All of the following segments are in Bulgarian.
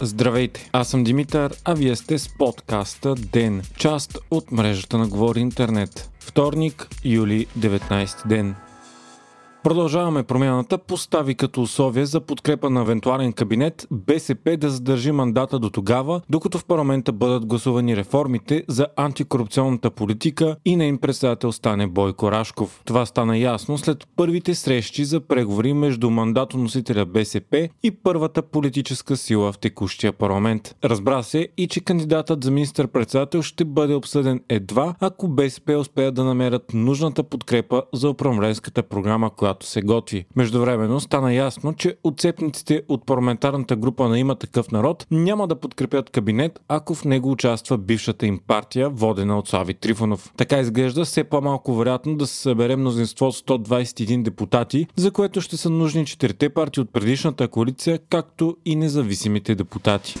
Здравейте, аз съм Димитър, а вие сте с подкаста ДЕН, част от мрежата на Говори Интернет. Вторник, юли, 19 ден. Продължаваме промяната постави като условие за подкрепа на евентуален кабинет БСП да задържи мандата до тогава, докато в парламента бъдат гласувани реформите за антикорупционната политика и на им председател стане Бойко Рашков. Това стана ясно след първите срещи за преговори между мандатоносителя БСП и първата политическа сила в текущия парламент. Разбра се и, че кандидатът за министър-председател ще бъде обсъден едва, ако БСП успеят да намерят нужната подкрепа за управленската програма, която която се готви. Междувременно стана ясно, че отцепниците от парламентарната група на има такъв народ няма да подкрепят кабинет, ако в него участва бившата им партия, водена от Слави Трифонов. Така изглежда все по-малко вероятно да се събере мнозинство 121 депутати, за което ще са нужни четирите партии от предишната коалиция, както и независимите депутати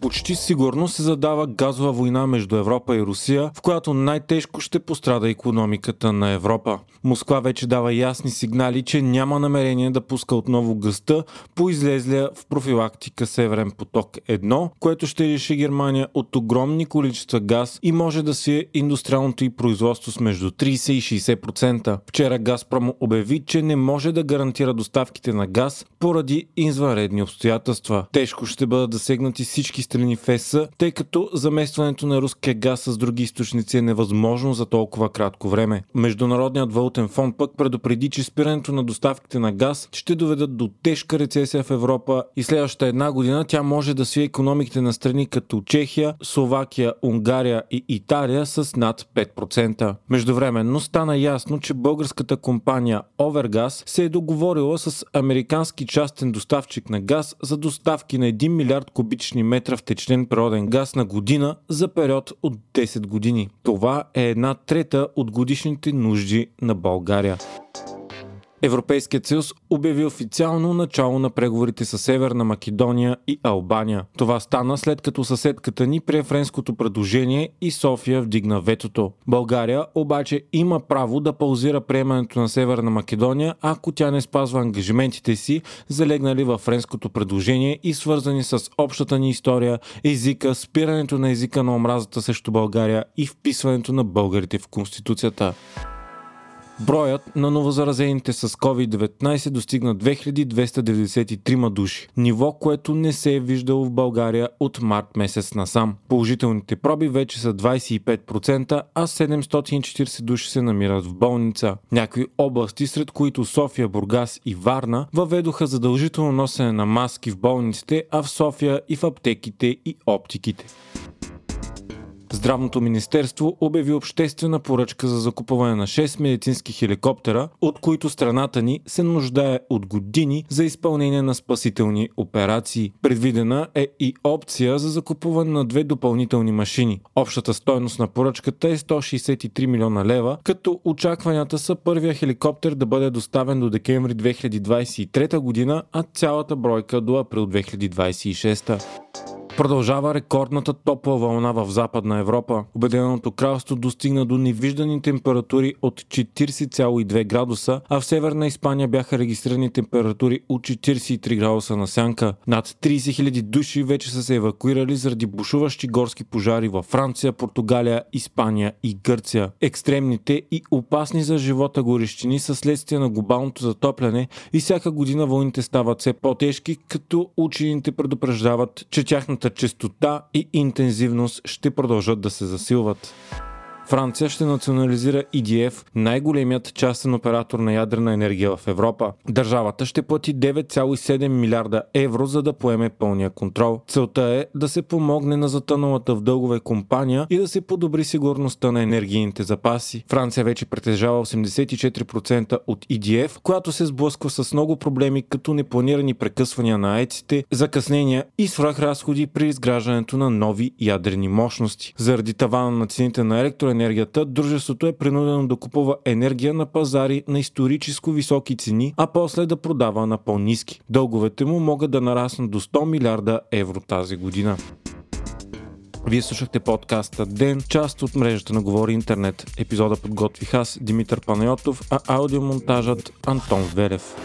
почти сигурно се задава газова война между Европа и Русия, в която най-тежко ще пострада економиката на Европа. Москва вече дава ясни сигнали, че няма намерение да пуска отново гъста по излезлия в профилактика Северен поток 1, което ще реши Германия от огромни количества газ и може да си е индустриалното и производство с между 30 и 60%. Вчера Газпром обяви, че не може да гарантира доставките на газ поради извънредни обстоятелства. Тежко ще бъдат засегнати всички страни в ЕС, тъй като заместването на руския газ с други източници е невъзможно за толкова кратко време. Международният валутен фонд пък предупреди, че спирането на доставките на газ ще доведат до тежка рецесия в Европа и следващата една година тя може да свие економиките на страни като Чехия, Словакия, Унгария и Италия с над 5%. Междувременно стана ясно, че българската компания Овергаз се е договорила с американски частен доставчик на газ за доставки на 1 милиард кубични метра втечнен природен газ на година за период от 10 години. Това е една трета от годишните нужди на България. Европейският съюз обяви официално начало на преговорите с Северна Македония и Албания. Това стана след като съседката ни прие френското предложение и София вдигна ветото. България обаче има право да паузира приемането на Северна Македония, ако тя не спазва ангажиментите си, залегнали във френското предложение и свързани с общата ни история, езика, спирането на езика на омразата срещу България и вписването на българите в Конституцията. Броят на новозаразените с COVID-19 достигна 2293 души. Ниво, което не се е виждало в България от март месец насам. Положителните проби вече са 25%, а 740 души се намират в болница. Някои области, сред които София, Бургас и Варна, въведоха задължително носене на маски в болниците, а в София и в аптеките и оптиките. Здравното министерство обяви обществена поръчка за закупуване на 6 медицински хеликоптера, от които страната ни се нуждае от години за изпълнение на спасителни операции. Предвидена е и опция за закупуване на две допълнителни машини. Общата стойност на поръчката е 163 милиона лева, като очакванията са първия хеликоптер да бъде доставен до декември 2023 година, а цялата бройка до април 2026. Продължава рекордната топла вълна в Западна Европа. Обединеното кралство достигна до невиждани температури от 40,2 градуса, а в Северна Испания бяха регистрирани температури от 43 градуса на сянка. Над 30 000 души вече са се евакуирали заради бушуващи горски пожари във Франция, Португалия, Испания и Гърция. Екстремните и опасни за живота горещини са следствие на глобалното затопляне и всяка година вълните стават все по-тежки, като учените предупреждават, че тяхната честота и интензивност ще продължат да се засилват. Франция ще национализира EDF, най-големият частен оператор на ядрена енергия в Европа. Държавата ще плати 9,7 милиарда евро, за да поеме пълния контрол. Целта е да се помогне на затъналата в дългове компания и да се подобри сигурността на енергийните запаси. Франция вече притежава 84% от EDF, която се сблъсква с много проблеми, като непланирани прекъсвания на еците, закъснения и свръхразходи при изграждането на нови ядрени мощности. Заради тавана на цените на електроенергия енергията, дружеството е принудено да купува енергия на пазари на историческо високи цени, а после да продава на по-низки. Дълговете му могат да нараснат до 100 милиарда евро тази година. Вие слушахте подкаста Ден, част от мрежата на Говори Интернет. Епизода подготвих аз, Димитър Панайотов, а аудиомонтажът Антон Велев.